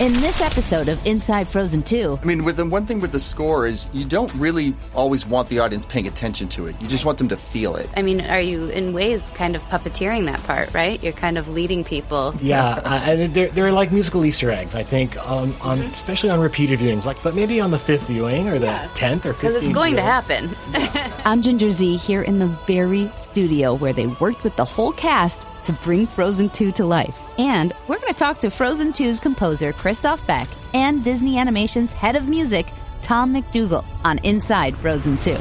In this episode of Inside Frozen 2, I mean, with the one thing with the score is you don't really always want the audience paying attention to it. You just want them to feel it. I mean, are you in ways kind of puppeteering that part, right? You're kind of leading people. Yeah, uh, and they're, they're like musical Easter eggs. I think, um, on especially on repeated viewings, like, but maybe on the fifth viewing or the tenth or Because fifteenth. it's going to viewing. happen. I'm Ginger Zee here in the very studio where they worked with the whole cast to bring Frozen 2 to life. And we're going to talk to Frozen 2's composer, Christophe Beck, and Disney Animation's head of music, Tom MacDougall, on Inside Frozen 2.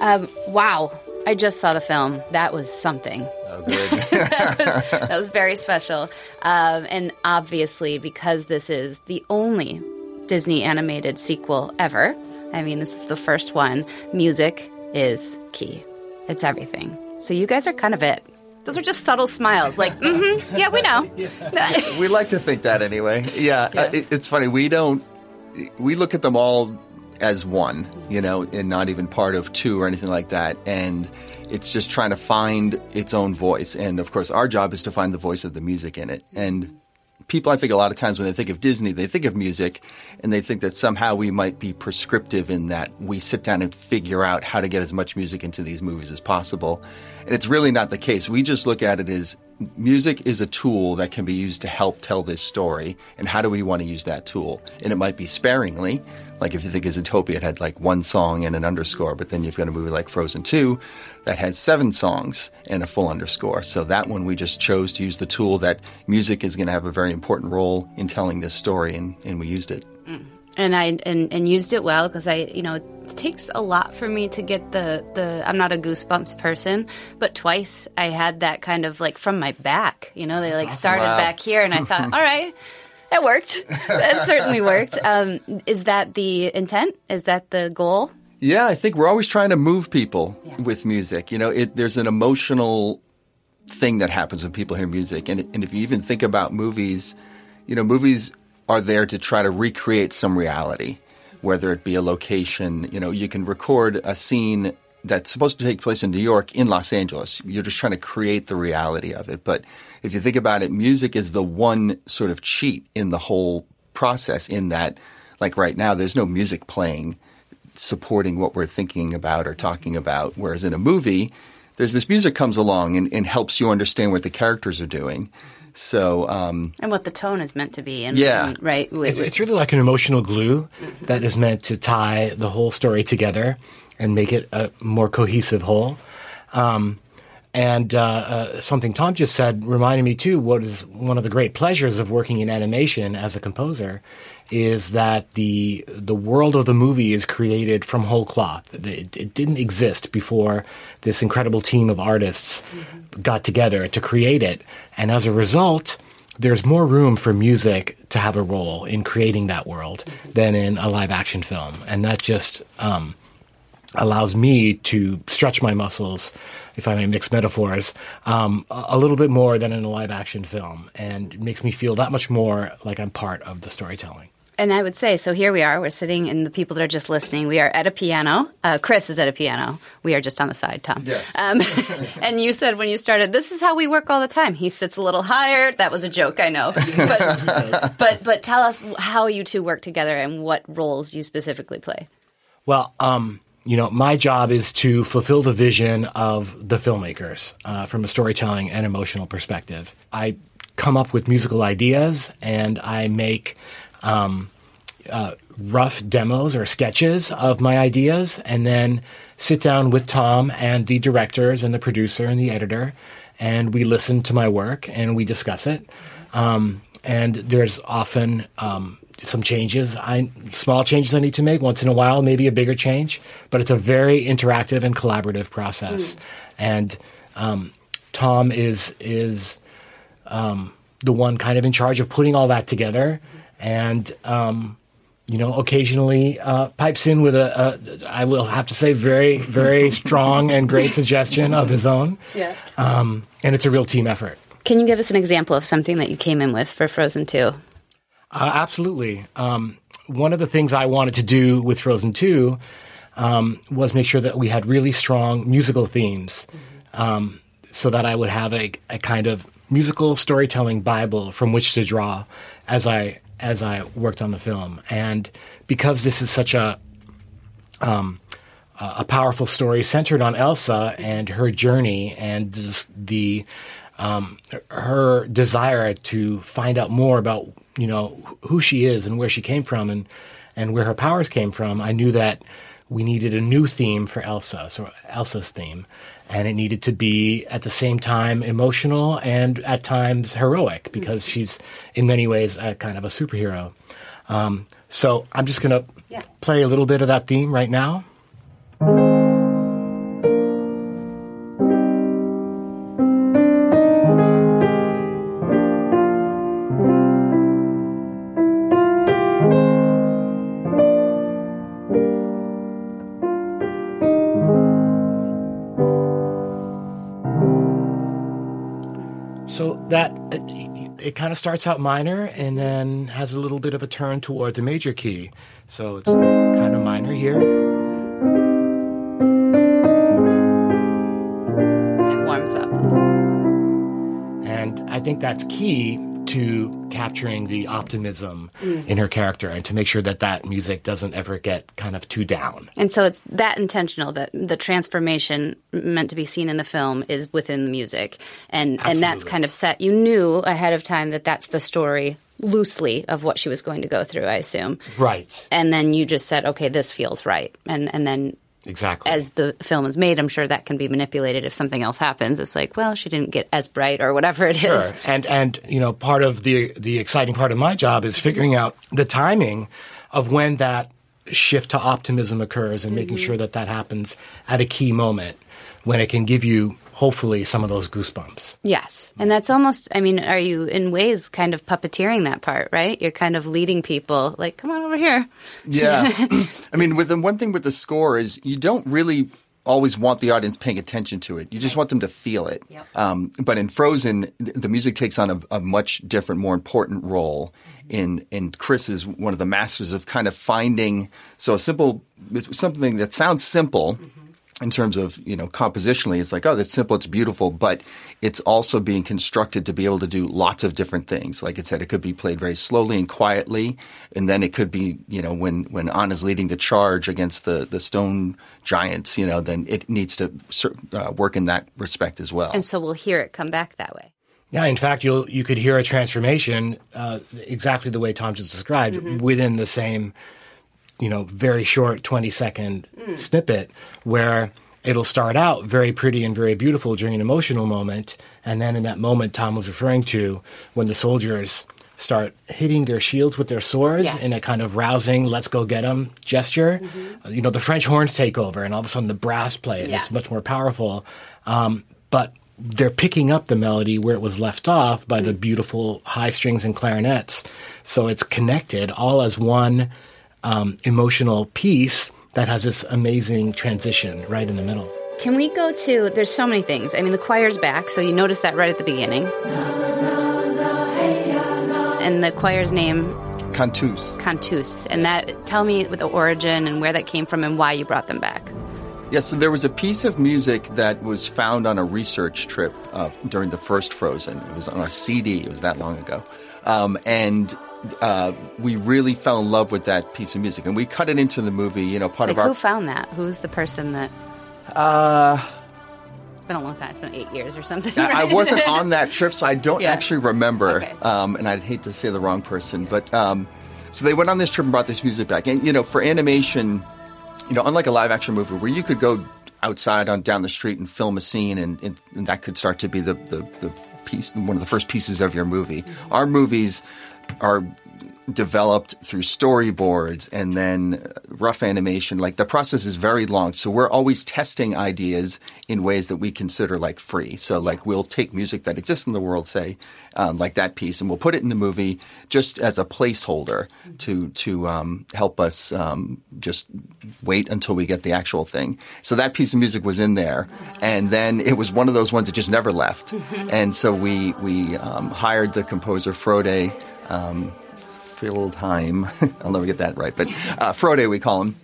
um, wow. I just saw the film. That was something. Oh, good. that was very special. Um, and obviously, because this is the only Disney animated sequel ever, I mean, this is the first one, music is key. It's everything. So you guys are kind of it. Those are just subtle smiles, like, mm-hmm, yeah, we know. we like to think that anyway. Yeah, Uh, it, it's funny. We don't. We look at them all as one, you know, and not even part of two or anything like that. And it's just trying to find its own voice. And of course, our job is to find the voice of the music in it. And people, I think, a lot of times when they think of Disney, they think of music, and they think that somehow we might be prescriptive in that we sit down and figure out how to get as much music into these movies as possible. And it's really not the case. We just look at it as music is a tool that can be used to help tell this story, and how do we want to use that tool? And it might be sparingly, like if you think Zootopia, it had like one song and an underscore, but then you've got a movie like Frozen 2 that has seven songs and a full underscore. So that one we just chose to use the tool that music is going to have a very important role in telling this story, and, and we used it. Mm. And I and, and used it well because I you know it takes a lot for me to get the the I'm not a goosebumps person, but twice I had that kind of like from my back. You know, they like started Wow. back here, and I thought, all right. That worked. That certainly worked. Um, is that the intent? Is that the goal? Yeah, I think we're always trying to move people with music. You know, it, there's an emotional thing that happens when people hear music, and and if you even think about movies, you know, movies are there to try to recreate some reality, whether it be a location. You know, you can record a scene that's supposed to take place in New York in Los Angeles. You're just trying to create the reality of it. But if you think about it, music is the one sort of cheat in the whole process. In that, like right now, there's no music playing supporting what we're thinking about or talking about. Whereas in a movie, there's this music comes along and, and helps you understand what the characters are doing. So, um, And what the tone is meant to be? And, Yeah. and- right. It's, With, it's really like an emotional glue that is meant to tie the whole story together and make it a more cohesive whole. Um, and uh, uh, something Tom just said reminded me too. What is one of the great pleasures of working in animation as a composer is that the the world of the movie is created from whole cloth. It, it didn't exist before this incredible team of artists got together to create it, and as a result, there's more room for music to have a role in creating that world than in a live action film, and that just um, allows me to stretch my muscles, if I may mix metaphors, um, a, a little bit more than in a live action film, and makes me feel that much more like I'm part of the storytelling. And I would say, so here we are. We're sitting, and the people that are just listening, we are at a piano. Uh, Chris is at a piano. We are just on the side, Tom. Yes. Um, and you said when you started, this is how we work all the time. He sits a little higher. That was a joke, I know. But but, but tell us how you two work together and what roles you specifically play. Well, um, you know, my job is to fulfill the vision of the filmmakers uh, from a storytelling and emotional perspective. I come up with musical ideas and I make um, uh, rough demos or sketches of my ideas and then sit down with Tom and the directors and the producer and the editor and we listen to my work and we discuss it. Um, and there's often um, some changes, I, small changes I need to make once in a while, maybe a bigger change, but it's a very interactive and collaborative process. And um, Tom is is um, the one kind of in charge of putting all that together, and um, you know, occasionally uh, pipes in with a, a, I will have to say, very very strong and great suggestion of his own. Yeah. Um, and it's a real team effort. Can you give us an example of something that you came in with for Frozen 2? Uh, absolutely. Um, one of the things I wanted to do with Frozen 2 um, was make sure that we had really strong musical themes. Um, so that I would have a, a kind of musical storytelling Bible from which to draw as I as I worked on the film. And because this is such a um, a powerful story centered on Elsa and her journey and the um, her desire to find out more about you know who she is and where she came from and and where her powers came from. I knew that we needed a new theme for Elsa, so Elsa's theme, and it needed to be at the same time emotional and at times heroic because she's in many ways a kind of a superhero. Um, so I'm just going to yeah. play a little bit of that theme right now. Kind of starts out minor and then has a little bit of a turn towards a major key. So it's kind of minor here. It warms up. And I think that's key to capturing the optimism mm. in her character and to make sure that that music doesn't ever get kind of too down. And so it's that intentional that the transformation meant to be seen in the film is within the music. And Absolutely. and that's kind of set. You knew ahead of time that that's the story loosely of what she was going to go through, I assume. Right. And then you just said, okay, this feels right. And and then Exactly. As the film is made, I'm sure that can be manipulated if something else happens. It's like, well, she didn't get as bright or whatever it sure. is. And and you know, part of the the exciting part of my job is figuring out the timing of when that shift to optimism occurs and mm-hmm. making sure that that happens at a key moment when it can give you hopefully some of those goosebumps. Yes. And that's almost, I mean, are you in ways kind of puppeteering that part, right? You're kind of leading people like, come on over here. Yeah. I mean, with the one thing with the score is you don't really always want the audience paying attention to it. You just right. want them to feel it. Yep. Um, but in Frozen, the music takes on a, a much different, more important role. In in Chris is one of the masters of kind of finding so a simple something that sounds simple. Mm-hmm in terms of you know compositionally it's like oh that's simple it's beautiful but it's also being constructed to be able to do lots of different things. Like i said it could be played very slowly and quietly and then it could be you know when when Anna's leading the charge against the the stone giants you know then it needs to uh, work in that respect as well. And so we'll hear it come back that way. Yeah, in fact, you'll you could hear a transformation uh, exactly the way Tom just described mm-hmm. within the same you know, very short 20 second mm. snippet where it'll start out very pretty and very beautiful during an emotional moment. And then in that moment Tom was referring to when the soldiers start hitting their shields with their swords yes. in a kind of rousing let's go get them gesture mm-hmm. you know the french horns take over and all of a sudden the brass play and yeah. it's much more powerful um, but they're picking up the melody where it was left off by mm the beautiful high strings and clarinets so it's connected all as one um, emotional piece that has this amazing transition right in the middle. Can we go to? There's so many things. I mean, the choir's back, so you notice that right at the beginning. And the choir's name Cantus. Cantus. And that tell me with the origin and where that came from and why you brought them back. Yes, yeah, so there was a piece of music that was found on a research trip uh, during the first Frozen. It was on a CD. It was that long ago, um, and uh, we really fell in love with that piece of music, and we cut it into the movie. You know, part like of our. Who found that? Who's the person that? Uh, it's been a long time. It's been eight years or something. Right? I wasn't on that trip, so I don't yeah. actually remember. Okay. Um, and I'd hate to say the wrong person, but um, so they went on this trip and brought this music back. And you know, for animation, you know, unlike a live action movie where you could go outside on down the street and film a scene, and, and, and that could start to be the, the the piece, one of the first pieces of your movie. Mm-hmm. Our movies are developed through storyboards and then rough animation. Like the process is very long. So we're always testing ideas in ways that we consider like free. So like we'll take music that exists in the world, say, um, like that piece, and we'll put it in the movie just as a placeholder to to um, help us um, just wait until we get the actual thing. So that piece of music was in there, and then it was one of those ones that just never left. and so we we um, hired the composer Frode Fjellheim. I'll never get that right, but uh, Frode we call him,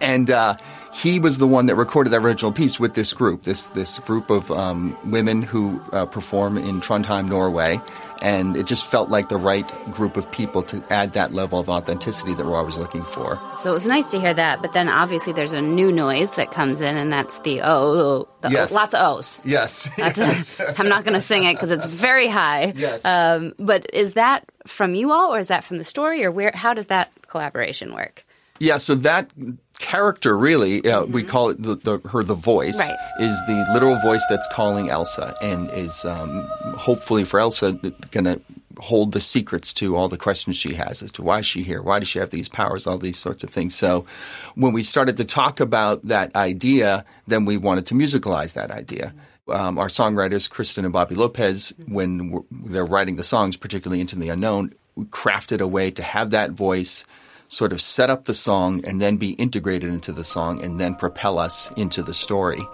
and uh, he was the one that recorded that original piece with this group, this this group of um, women who uh, perform in Trondheim, Norway, and it just felt like the right group of people to add that level of authenticity that we're always looking for. So it was nice to hear that, but then obviously there's a new noise that comes in, and that's the oh, the Yes. o, lots of O's. Yes, yes. I'm not going to sing it because it's very high. Yes. Um, but is that from you all, or is that from the story, or where? How does that collaboration work? Yeah, so that character really, uh, we call it the, the her the voice Right. is the literal voice that's calling Elsa and is um, hopefully for Elsa going to hold the secrets to all the questions she has as to why is she here, why does she have these powers, all these sorts of things. So when we started to talk about that idea, then we wanted to musicalize that idea. Um, our songwriters, Kristen and Bobby Lopez, when we're, they're writing the songs, particularly Into the Unknown, crafted a way to have that voice sort of set up the song and then be integrated into the song and then propel us into the story.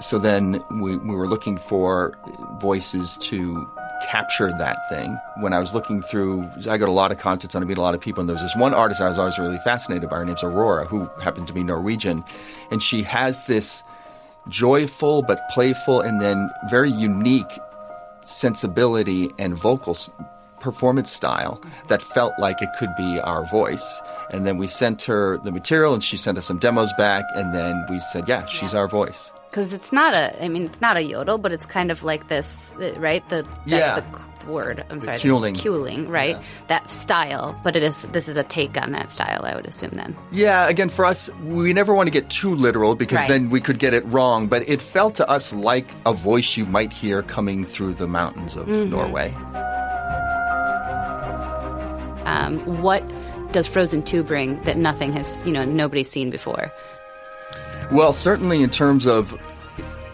So then we, we were looking for voices to capture that thing. When I was looking through, I got a lot of contacts and I meet a lot of people, and there was this one artist I was always really fascinated by. Her name's Aurora, who happens to be Norwegian, and she has this joyful but playful and then very unique sensibility and vocal performance style that felt like it could be our voice. And then we sent her the material and she sent us some demos back and then we said, yeah, she's our voice. Because it's not a, I mean, it's not a yodel, but it's kind of like this, right? The that's Yeah. the word. I'm sorry, kulning. The kulning, right? That style, but it is. This is a take on that style, I would assume. Then, Yeah, again, for us, we never want to get too literal because Right. then we could get it wrong, but it felt to us like a voice you might hear coming through the mountains of mm-hmm. Norway. Um, what does Frozen Two bring that nothing has, you know, nobody's seen before? Well, certainly in terms of,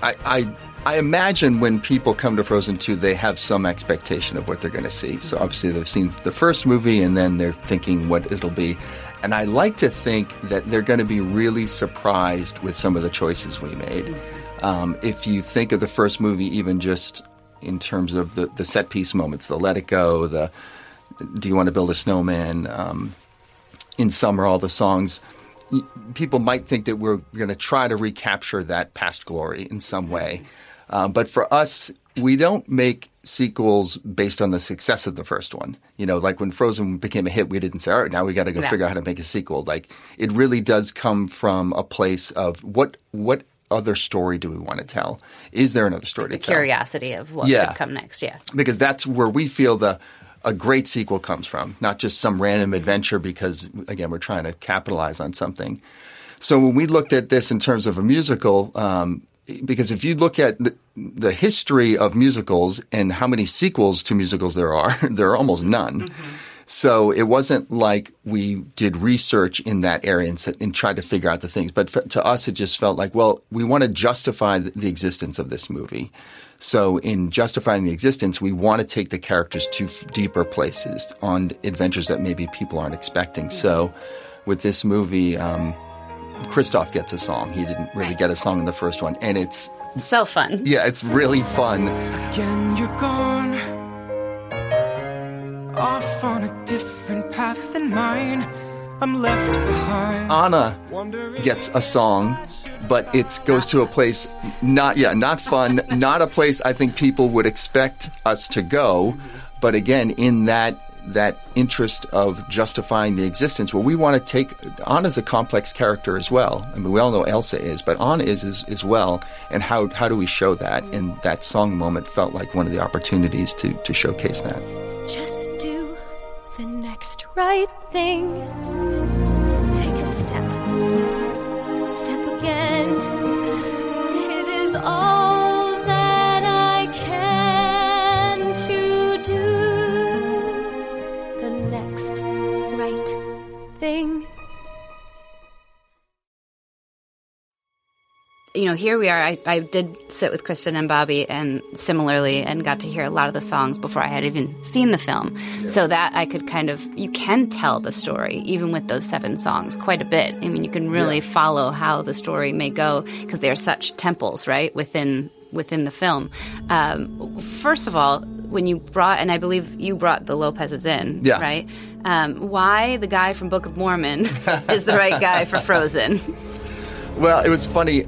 I, I, I imagine when people come to Frozen 2, they have some expectation of what they're going to see. So obviously they've seen the first movie and then they're thinking what it'll be. And I like to think that they're going to be really surprised with some of the choices we made. Um, if you think of the first movie, even just in terms of the, the set piece moments, the let it go, the do you want to build a snowman, um, in summer, all the songs, people might think that we're going to try to recapture that past glory in some way. Um, but for us, we don't make sequels based on the success of the first one. You know, like when Frozen became a hit, we didn't say, all right, now we got to go Yeah. figure out how to make a sequel. Like it really does come from a place of what, what other story do we want to tell? Is there another story The to tell? The curiosity of what Yeah. could come next. Yeah. because that's where we feel the a great sequel comes from, not just some random adventure. Because again, we're trying to capitalize on something. So when we looked at this in terms of a musical, um, because if you look at the, the history of musicals and how many sequels to musicals there are, there are almost none. So it wasn't like we did research in that area and, and tried to figure out the things. But f- to us, it just felt like, well, we want to justify the, the existence of this movie. So in justifying the existence, we want to take the characters to f- deeper places on adventures that maybe people aren't expecting. So with this movie, um, Kristoff gets a song. He didn't really get a song in the first one. And it's, So fun. yeah, it's really fun. Again, you're gone. Off on a different path than mine. I'm left behind. Anna gets a song, but it goes to a place not yeah, not fun, not a place I think people would expect us to go. But again, in that that interest of justifying the existence, well, we want to take Anna's a complex character as well. I mean, we all know Elsa is, but Anna is as, as well. And how how do we show that? And that song moment felt like one of the opportunities to to showcase that. Just do the next right thing. You know, here we are. I, I did sit with Kristen and Bobby, and similarly, and got to hear a lot of the songs before I had even seen the film. So that I could kind of, you can tell the story, even with those seven songs, quite a bit. I mean, you can really follow how the story may go because they're such temples, right, within within the film. Um, first of all, when you brought, and I believe you brought the Lopez's in, Yeah. right? Um, why the guy from Book of Mormon is the right guy for Frozen? Well, it was funny.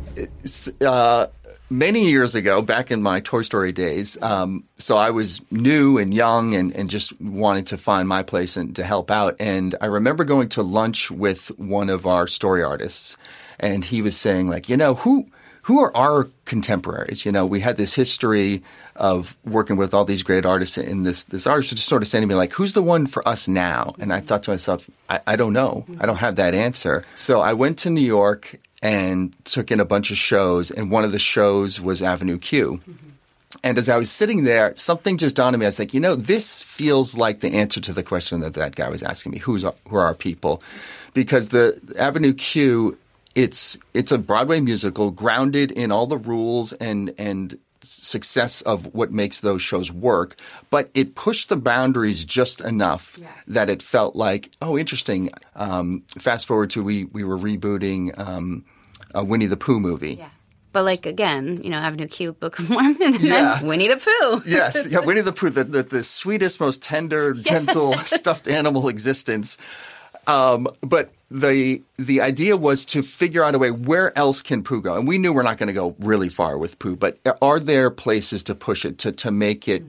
Uh, many years ago, back in my Toy Story days, um, so I was new and young and, and just wanted to find my place and to help out. And I remember going to lunch with one of our story artists, and he was saying, like, you know, who who are our contemporaries? You know, we had this history of working with all these great artists, and this this artist was just sort of saying to me, like, who's the one for us now? And I thought to myself, I, I don't know. I don't have that answer. So I went to New York and took in a bunch of shows, and one of the shows was Avenue Q. Mm-hmm. And as I was sitting there, something just dawned on me. I was like, you know, this feels like the answer to the question that that guy was asking me: Who's our, who are our people? Because the Avenue Q, it's it's a Broadway musical grounded in all the rules and and success of what makes those shows work, but it pushed the boundaries just enough that it felt like, oh, interesting. Um, fast forward to we we were rebooting um, a Winnie the Pooh movie. Yeah. But like again, you know, Avenue Q, Book of Mormon, and Yeah. then Winnie the Pooh. yes, yeah, Winnie the Pooh, the, the, the sweetest, most tender, gentle stuffed animal existence. Um, but the the idea was to figure out a way where else can Pooh go, and we knew we're not going to go really far with Pooh. but are there places to push it to to make it.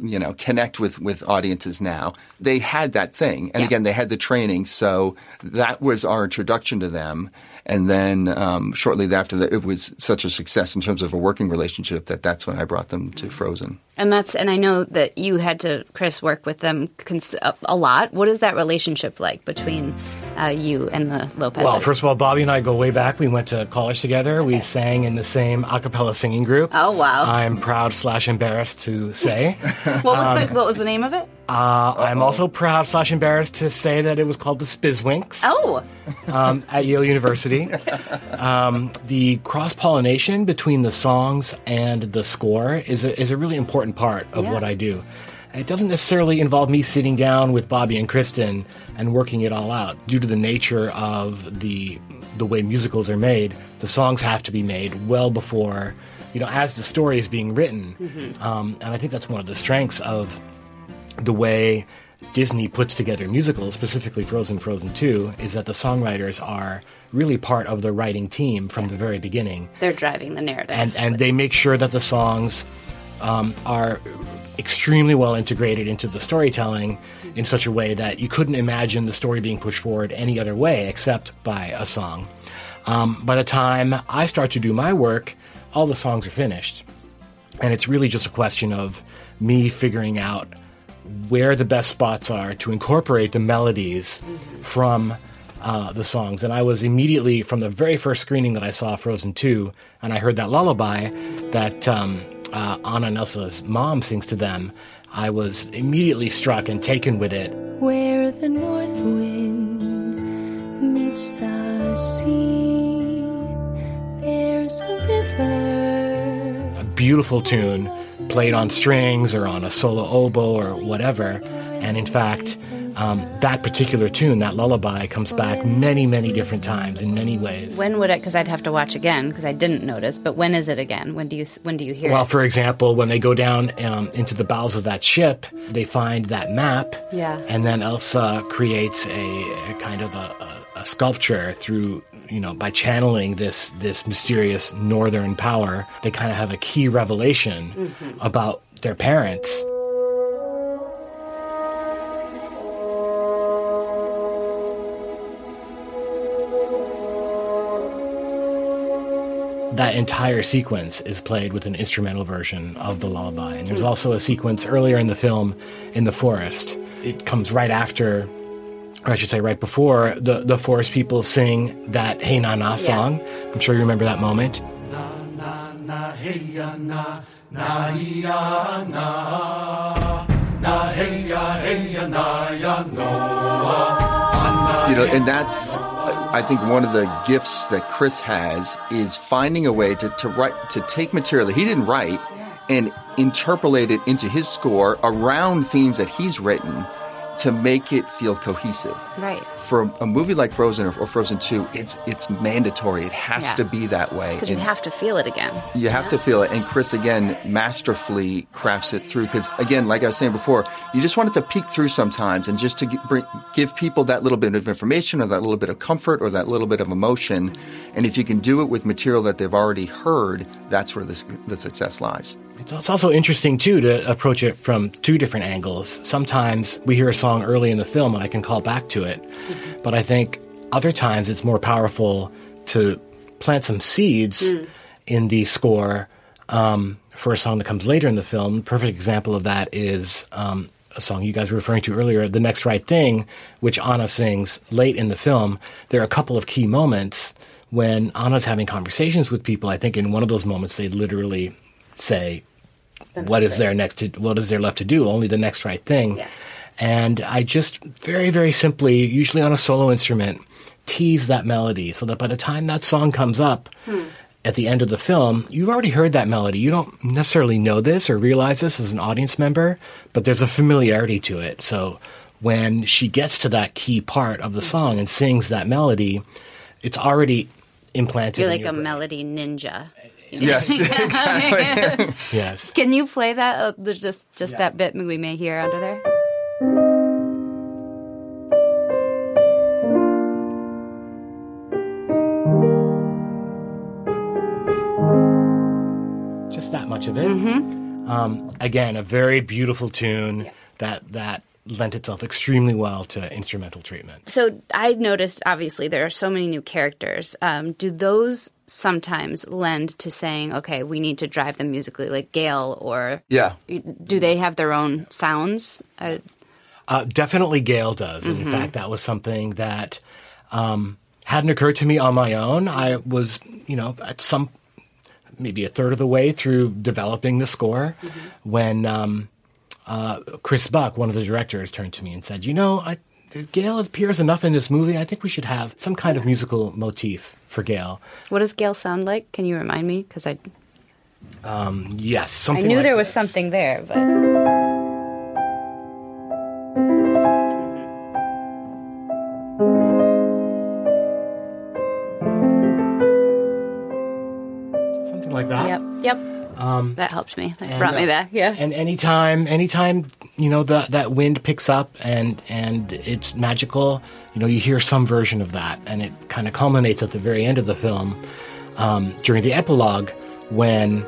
You know, connect with with audiences now. They had that thing, and Yeah. again, they had the training, so that was our introduction to them. And then um, shortly after that, it was such a success in terms of a working relationship that that's when I brought them to Frozen. And that's and I know that you had to Chris work with them cons- a, a lot. What is that relationship like between uh, you and the Lopez's? Well, first of all, Bobby and I go way back. We went to college together. We sang in the same a cappella singing group. Oh, wow. I'm proud slash embarrassed to say. what was the what was the name of it? Uh, I'm also proud slash embarrassed to say that it was called the Spizzwinks Oh, um, at Yale University. Um, the cross pollination between the songs and the score is a, is a really important part of Yeah. what I do. It doesn't necessarily involve me sitting down with Bobby and Kristen and working it all out. Due to the nature of the the way musicals are made, the songs have to be made well before, you know, as the story is being written. Um, and I think that's one of the strengths of the way Disney puts together musicals, specifically Frozen, Frozen 2, is that the songwriters are really part of the writing team from the very beginning. they're driving the narrative. And, and they make sure that the songs um, are extremely well integrated into the storytelling in such a way that you couldn't imagine the story being pushed forward any other way except by a song. Um, by the time I start to do my work, all the songs are finished. And it's really just a question of me figuring out where the best spots are to incorporate the melodies from uh, the songs. And I was immediately, from the very first screening that I saw Frozen 2, and I heard that lullaby that um, uh, Anna and Elsa's mom sings to them, I was immediately struck and taken with it. Where the north wind meets the sea, there's a river. a beautiful tune played on strings or on a solo oboe or whatever. And in fact, um, that particular tune, that lullaby, comes back many, many different times in many ways. when would it? Because I'd have to watch again because I didn't notice. But when is it again? When do you when do you hear it? Well, it? for example, when they go down um, into the bowels of that ship, they find that map. Yeah. And then Elsa creates a, a kind of a, a, a sculpture through, you know, by channeling this this mysterious northern power. They kind of have a key revelation mm-hmm. about their parents. that entire sequence is played with an instrumental version of the lullaby. And there's mm. also a sequence earlier in the film in the forest. It comes right after, I should say right before, the, the forest people sing that Hey Na Na song. I'm sure you remember that moment. You know, and that's I think one of the gifts that Chris has is finding a way to, to write to take material that he didn't write and interpolate it into his score around themes that he's written to make it feel cohesive. Right. For a movie like Frozen or, or Frozen 2, it's it's mandatory. It has Yeah. to be that way. Because you have to feel it again. you have to feel it. And Chris, again, masterfully crafts it through. Because, again, like I was saying before, you just want it to peek through sometimes and just to gi- bring, give people that little bit of information or that little bit of comfort or that little bit of emotion. And if you can do it with material that they've already heard, that's where this, the success lies. It's it's also interesting too to approach it from two different angles. Sometimes we hear a song early in the film and I can call back to it, but I think other times it's more powerful to plant some seeds in the score um, for a song that comes later in the film. Perfect example of that is um, a song you guys were referring to earlier, "The Next Right Thing," which Anna sings late in the film. There are a couple of key moments when Anna's having conversations with people. I think in one of those moments they literally say, "What is there next to? What is there left to do? Only the next right thing." Yeah. And I just very, very simply, usually on a solo instrument, tease that melody so that by the time that song comes up at the end of the film, you've already heard that melody. You don't necessarily know this or realize this as an audience member, but there's a familiarity to it. So when she gets to that key part of the song and sings that melody, it's already implanted. You're in like your a brain. melody ninja. Yes, exactly. Yes. Can you play that? Uh, there's just just that bit we may hear under there. Much of it. Um, again, a very beautiful tune that that lent itself extremely well to instrumental treatment. So I noticed, obviously, there are so many new characters. Um, do those sometimes lend to saying, okay, we need to drive them musically, like Gale, or Yeah. do they have their own sounds? Uh, Uh, definitely, Gale does. And in fact, that was something that um, hadn't occurred to me on my own. I was, you know, at some maybe a third of the way through developing the score when um, uh, Chris Buck, one of the directors, turned to me and said, "You know, I, Gale appears enough in this movie. I think we should have some kind of musical motif for Gale." what does Gale sound like? Can you remind me? Because I Yes, I knew like there was something there, but yep. that helped me. That brought me uh, back. Yeah. And anytime, anytime you know the, that wind picks up and and it's magical, you know you hear some version of that, and it kind of culminates at the very end of the film um, during the epilogue when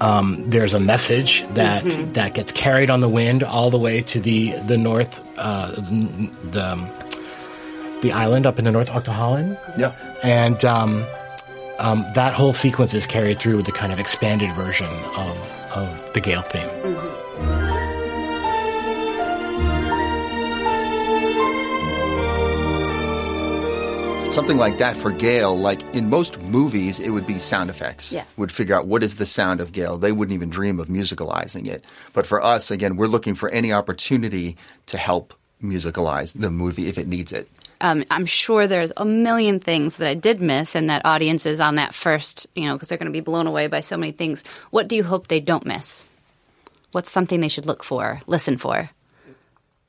um, there's a message that Mm-hmm. that gets carried on the wind all the way to the the north uh, the um, the island up in the North Ahtohallan. Yeah. And um, um, that whole sequence is carried through with the kind of expanded version of, of the Gale theme. Something like that for Gale, like in most movies, it would be sound effects. Yes. Would figure out what is the sound of Gale. They wouldn't even dream of musicalizing it. But for us, again, we're looking for any opportunity to help musicalize the movie if it needs it. Um, I'm sure there's a million things that I did miss, and that audiences on that first, you know, because they're going to be blown away by so many things. What do you hope they don't miss? What's something they should look for, listen for?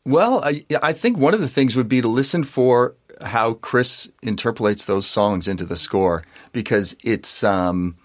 Well, I, I think one of the things would be to listen for how Chris interpolates those songs into the score because it's um,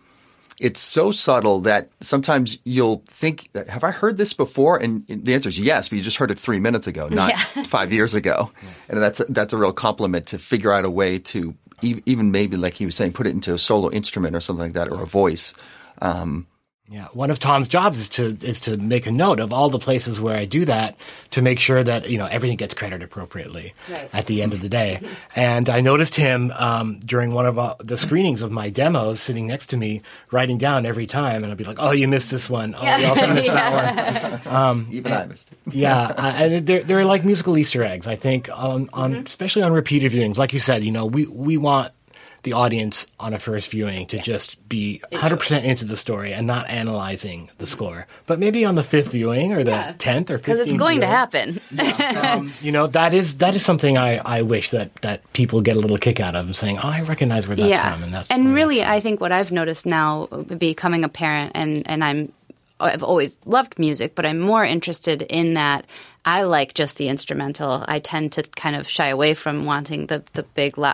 it's so subtle that sometimes you'll think, "Have I heard this before?" And the answer is yes, but you just heard it three minutes ago, not five years ago, and that's a, that's a real compliment to figure out a way to even maybe like he was saying, put it into a solo instrument or something like that or a voice. Um, Yeah, one of Tom's jobs is to is to make a note of all the places where I do that to make sure that you know everything gets credited appropriately Right. at the end of the day. And I noticed him um, during one of uh, the screenings of my demos, sitting next to me, writing down every time, and I'd be like, "Oh, you missed this one. Oh, you also missed that one." even I missed it. yeah, uh, and they're they're like musical Easter eggs. I think on on especially on repeated viewings, like you said, you know, we we want the audience on a first viewing to just be 100% into the story and not analyzing the score. But maybe on the fifth viewing or the 10th or 15th Because it's going to viewing, happen. Um, you know, that is that is something I, I wish that, that people get a little kick out of saying, "Oh, I recognize where that's yeah, from." And that's and really, I think what I've noticed now, uh, becoming a parent, and and I'm I've always loved music, but I'm more interested in that. I like just the instrumental. I tend to kind of shy away from wanting the the big. Li-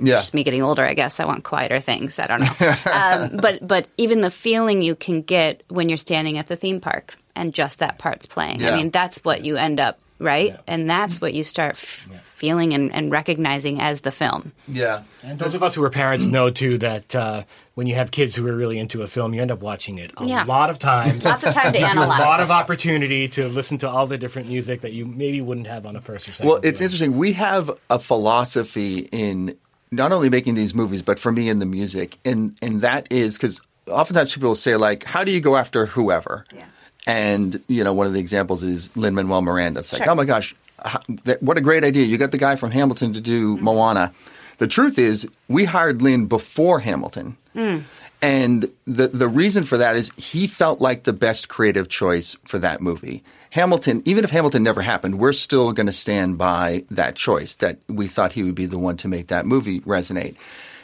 Yeah. Just me getting older, I guess. I want quieter things. I don't know. um, but but even the feeling you can get when you're standing at the theme park and just that part's playing. Yeah. I mean, that's what you end up right, and that's what you start f- feeling and, and recognizing as the film. Yeah. And those of us who are parents know too that uh, when you have kids who are really into a film, you end up watching it a Yeah. lot of times. Lots of time to analyze. a lot of opportunity to listen to all the different music that you maybe wouldn't have on a first or second. Well, it's viewing. interesting. We have a philosophy in not only making these movies, but for me in the music, and and that is because oftentimes people will say like, "How do you go after whoever?" Yeah. And you know, one of the examples is Lin Manuel Miranda. It's like, Sure. oh my gosh, what a great idea! You got the guy from Hamilton to do mm-hmm. Moana. The truth is, we hired Lin before Hamilton. Mm. And the the reason for that is he felt like the best creative choice for that movie. Hamilton, even if Hamilton never happened, we're still going to stand by that choice that we thought he would be the one to make that movie resonate.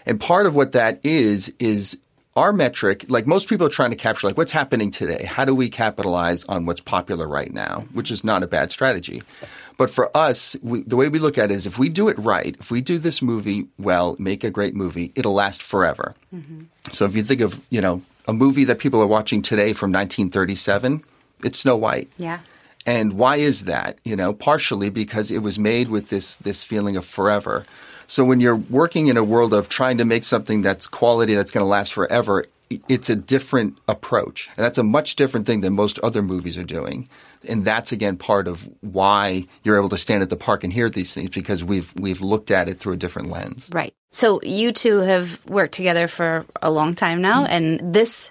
And part of what that is is our metric, like most people are trying to capture like what's happening today. How do we capitalize on what's popular right now, which is not a bad strategy. But for us, we, the way we look at it is if we do it right, if we do this movie well, make a great movie, it'll last forever. Mm-hmm. So if you think of, you know, a movie that people are watching today from 1937, it's Snow White. Yeah. And why is that? You know, partially because it was made with this this feeling of forever. So when you're working in a world of trying to make something that's quality that's going to last forever, it's a different approach. And that's a much different thing than most other movies are doing. And that's again part of why you're able to stand at the park and hear these things because we've we've looked at it through a different lens. Right. So you two have worked together for a long time now, mm-hmm. and this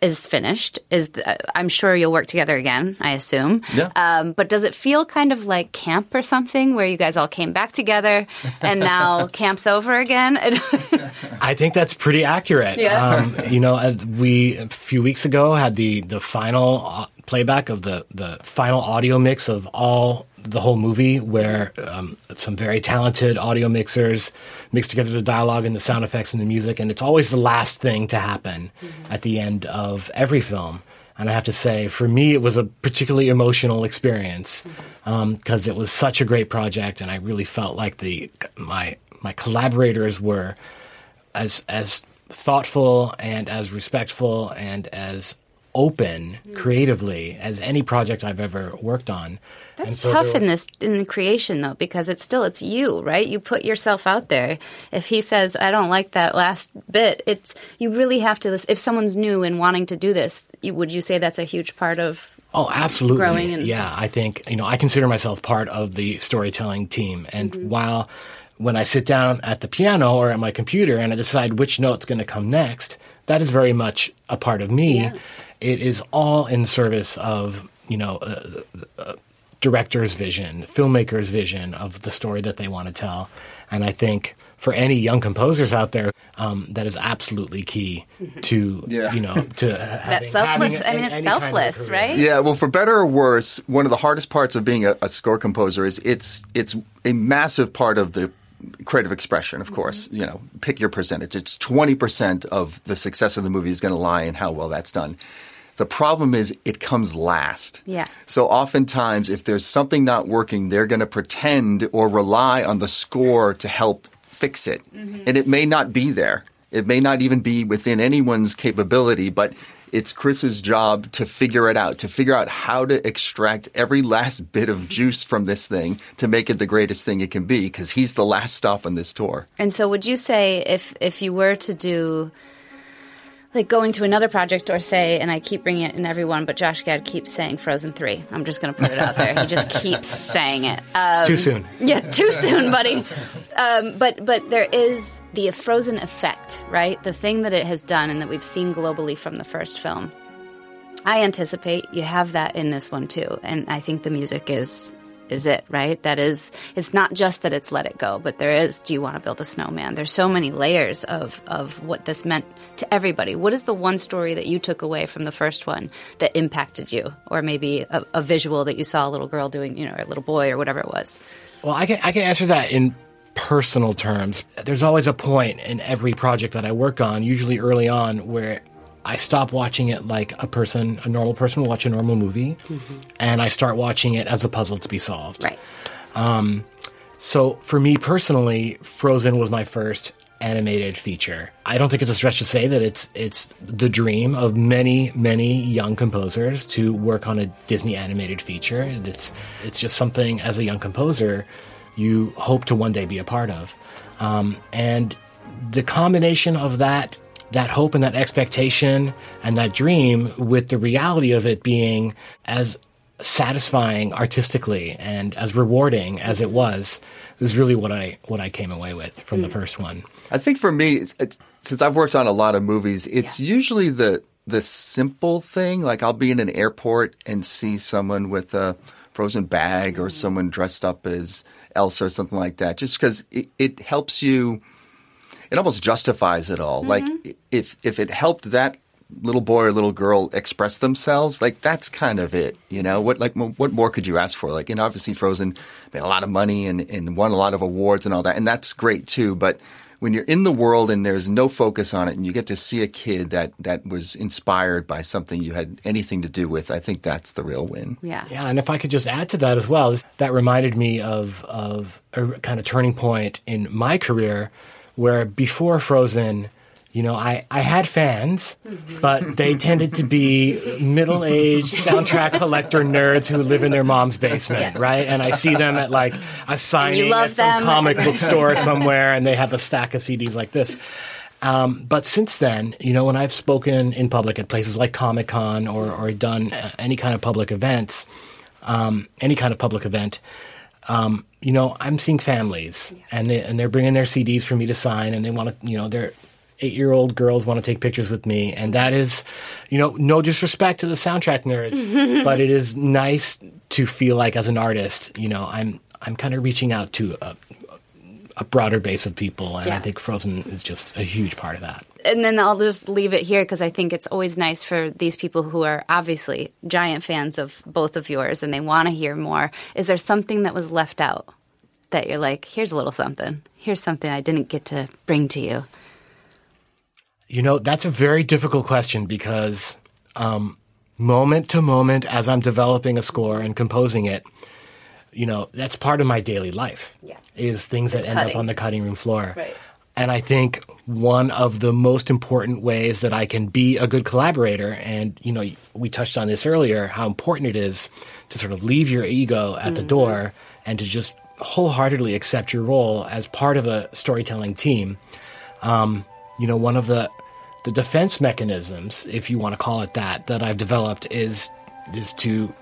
is finished. Is th- I'm sure you'll work together again. I assume. Yeah. Um, but does it feel kind of like camp or something, where you guys all came back together, and now camp's over again? I think that's pretty accurate. Yeah. Um, you know, uh, we a few weeks ago had the the final uh, playback of the the final audio mix of all the whole movie, where um, some very talented audio mixers mix together the dialogue and the sound effects and the music, and it's always the last thing to happen mm-hmm. at the end of every film. And I have to say, for me, it was a particularly emotional experience mm-hmm. um, because it was such a great project, and I really felt like the my my collaborators were as as thoughtful and as respectful and as open creatively as any project I've ever worked on. That's so tough there in this in creation though, because it's still it's you, right? You put yourself out there. If he says, "I don't like that last bit," it's you really have to. If someone's new and wanting to do this, you, would you say that's a huge part of? Oh, absolutely. growing and- yeah, I think you know I consider myself part of the storytelling team, and Mm-hmm. while when I sit down at the piano or at my computer and I decide which note's going to come next, that is very much a part of me. Yeah. It is all in service of you know. Uh, uh, director's vision, filmmaker's vision of the story that they want to tell. And I think for any young composers out there, um, that is absolutely key to, Yeah. you know, to having, selfless- having I mean, it's any kind of selfless, right? Yeah, well, for better or worse, one of the hardest parts of being a, a score composer is it's it's a massive part of the creative expression. Of mm-hmm. course, you know, pick your percentage. It's twenty percent of the success of the movie is going to lie in how well that's done. The problem is it comes last. Yes. So oftentimes, if there's something not working, they're going to pretend or rely on the score to help fix it, mm-hmm. and it may not be there. It may not even be within anyone's capability, but it's Chris's job to figure it out, to figure out how to extract every last bit of juice from this thing to make it the greatest thing it can be, because he's the last stop on this tour. And so, would you say if if you were to do like going to another project or say, and I keep bringing it in everyone, but Josh Gad keeps saying Frozen Three. I'm just going to put it out there. He just keeps saying it. Um, Too soon. Yeah, too soon, buddy. Um, but but there is the Frozen effect, right? The thing that it has done and that we've seen globally from the first film. I anticipate you have that in this one too, and I think the music is is it right? That is, it's not just that it's let it go, but there is. Do you want to build a snowman? There's so many layers of of what this meant to everybody. What is the one story that you took away from the first one that impacted you, or maybe a, a visual that you saw a little girl doing, you know, or a little boy, or whatever it was? Well, I can I can answer that in personal terms. There's always a point in every project that I work on, usually early on, where I stop watching it like a person, a normal person will watch a normal movie, mm-hmm. and I start watching it as a puzzle to be solved. Right. Um, so for me personally, Frozen was my first animated feature. I don't think it's a stretch to say that it's it's the dream of many many young composers to work on a Disney animated feature. And It's it's just something as a young composer you hope to one day be a part of, um, and the combination of that that hope and that expectation and that dream with the reality of it being as satisfying artistically and as rewarding as it was is really what I what I came away with from the first one. I think for me, it's, it's, since I've worked on a lot of movies, it's usually the the simple thing. Like I'll be in an airport and see someone with a frozen bag or someone dressed up as Elsa or something like that, just because it, it helps you. It almost justifies it all. Like mm-hmm. if if it helped that little boy or little girl express themselves, like that's kind of it. You know what? Like what more could you ask for? Like and obviously Frozen made a lot of money and, and won a lot of awards and all that, and that's great too. But when you're in the world and there's no focus on it, and you get to see a kid that that was inspired by something you had anything to do with, I think that's the real win. Yeah. Yeah, and if I could just add to that as well, that reminded me of of a kind of turning point in my career where before Frozen, you know, I, I had fans, but they tended to be middle aged soundtrack collector nerds who live in their mom's basement, right? And I see them at like a signing at some them. comic book store somewhere, and they have a stack of CDs like this. Um, but since then, you know, when I've spoken in public at places like Comic Con or, or done uh, any kind of public events, um, any kind of public event, um, you know, I'm seeing families and they and they're bringing their CDs for me to sign, and they want to, you know, they're eight year old girls want to take pictures with me, and that is, you know, no disrespect to the soundtrack nerds, but it is nice to feel like as an artist, you know, I'm I'm kind of reaching out to a, a broader base of people, and I think Frozen is just a huge part of that. and then I'll just leave it here because I think it's always nice for these people who are obviously giant fans of both of yours and they want to hear more. Is there something that was left out that you're like, here's a little something, here's something I didn't get to bring to you? You know, that's a very difficult question because um, moment to moment, as I'm developing a score and composing it, you know, that's part of my daily life. Yeah. Is things that end up on the cutting room floor. Right. And I think one of the most important ways that I can be a good collaborator, and you know, we touched on this earlier, how important it is to sort of leave your ego at Mm-hmm. the door and to just wholeheartedly accept your role as part of a storytelling team you know, one of the the defense mechanisms, if you want to call it that, that I've developed is is to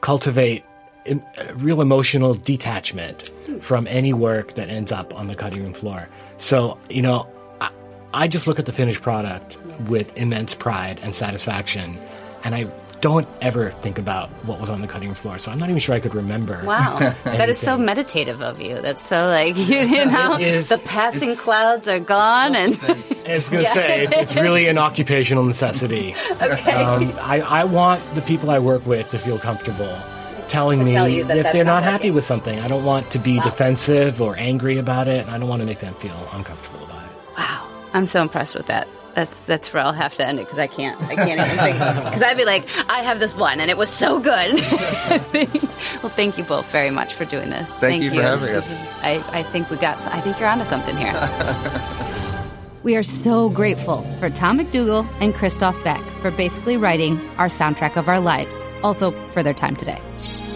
cultivate em- real emotional detachment from any work that ends up on the cutting room floor. So, you know, I, I just look at the finished product with immense pride and satisfaction, and I don't ever think about what was on the cutting floor. So I'm not even sure I could remember. Wow, that is so meditative of you. That's so like you, know, It is. the passing clouds are gone, and I was going to say, it's, it's really an occupational necessity. okay, Um, I, I want the people I work with to feel comfortable telling me tell that if they're not not happy with something. I don't want to be defensive or angry about it. I don't want to make them feel uncomfortable about it. wow, I'm so impressed with that. That's that's where I'll have to end it because I can't I can't even think because I'd be like I have this one and it was so good. well, thank you both very much for doing this. Thank you for having This us. is- I I think we got I think you're onto something here. We are so grateful for Tom MacDougall and Christophe Beck for basically writing our soundtrack of our lives, also for their time today.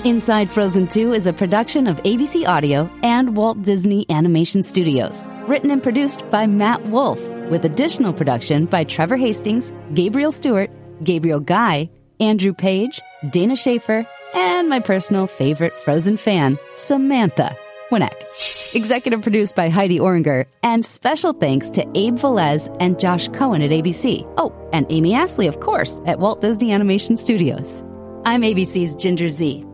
Inside Frozen 2 is a production of ABC Audio and Walt Disney Animation Studios. Written and produced by Matt Wolf, with additional production by Trevor Hastings, Gabriel Stewart, Gabriel Guy, Andrew Page, Dana Schaefer, and my personal favorite Frozen fan, Samantha Winnick. Executive produced by Heidi Oringer, and special thanks to Abe Velez and Josh Cohen at ABC. Oh, and Amy Astley, of course, at Walt Disney Animation Studios. I'm ABC's Ginger Zee.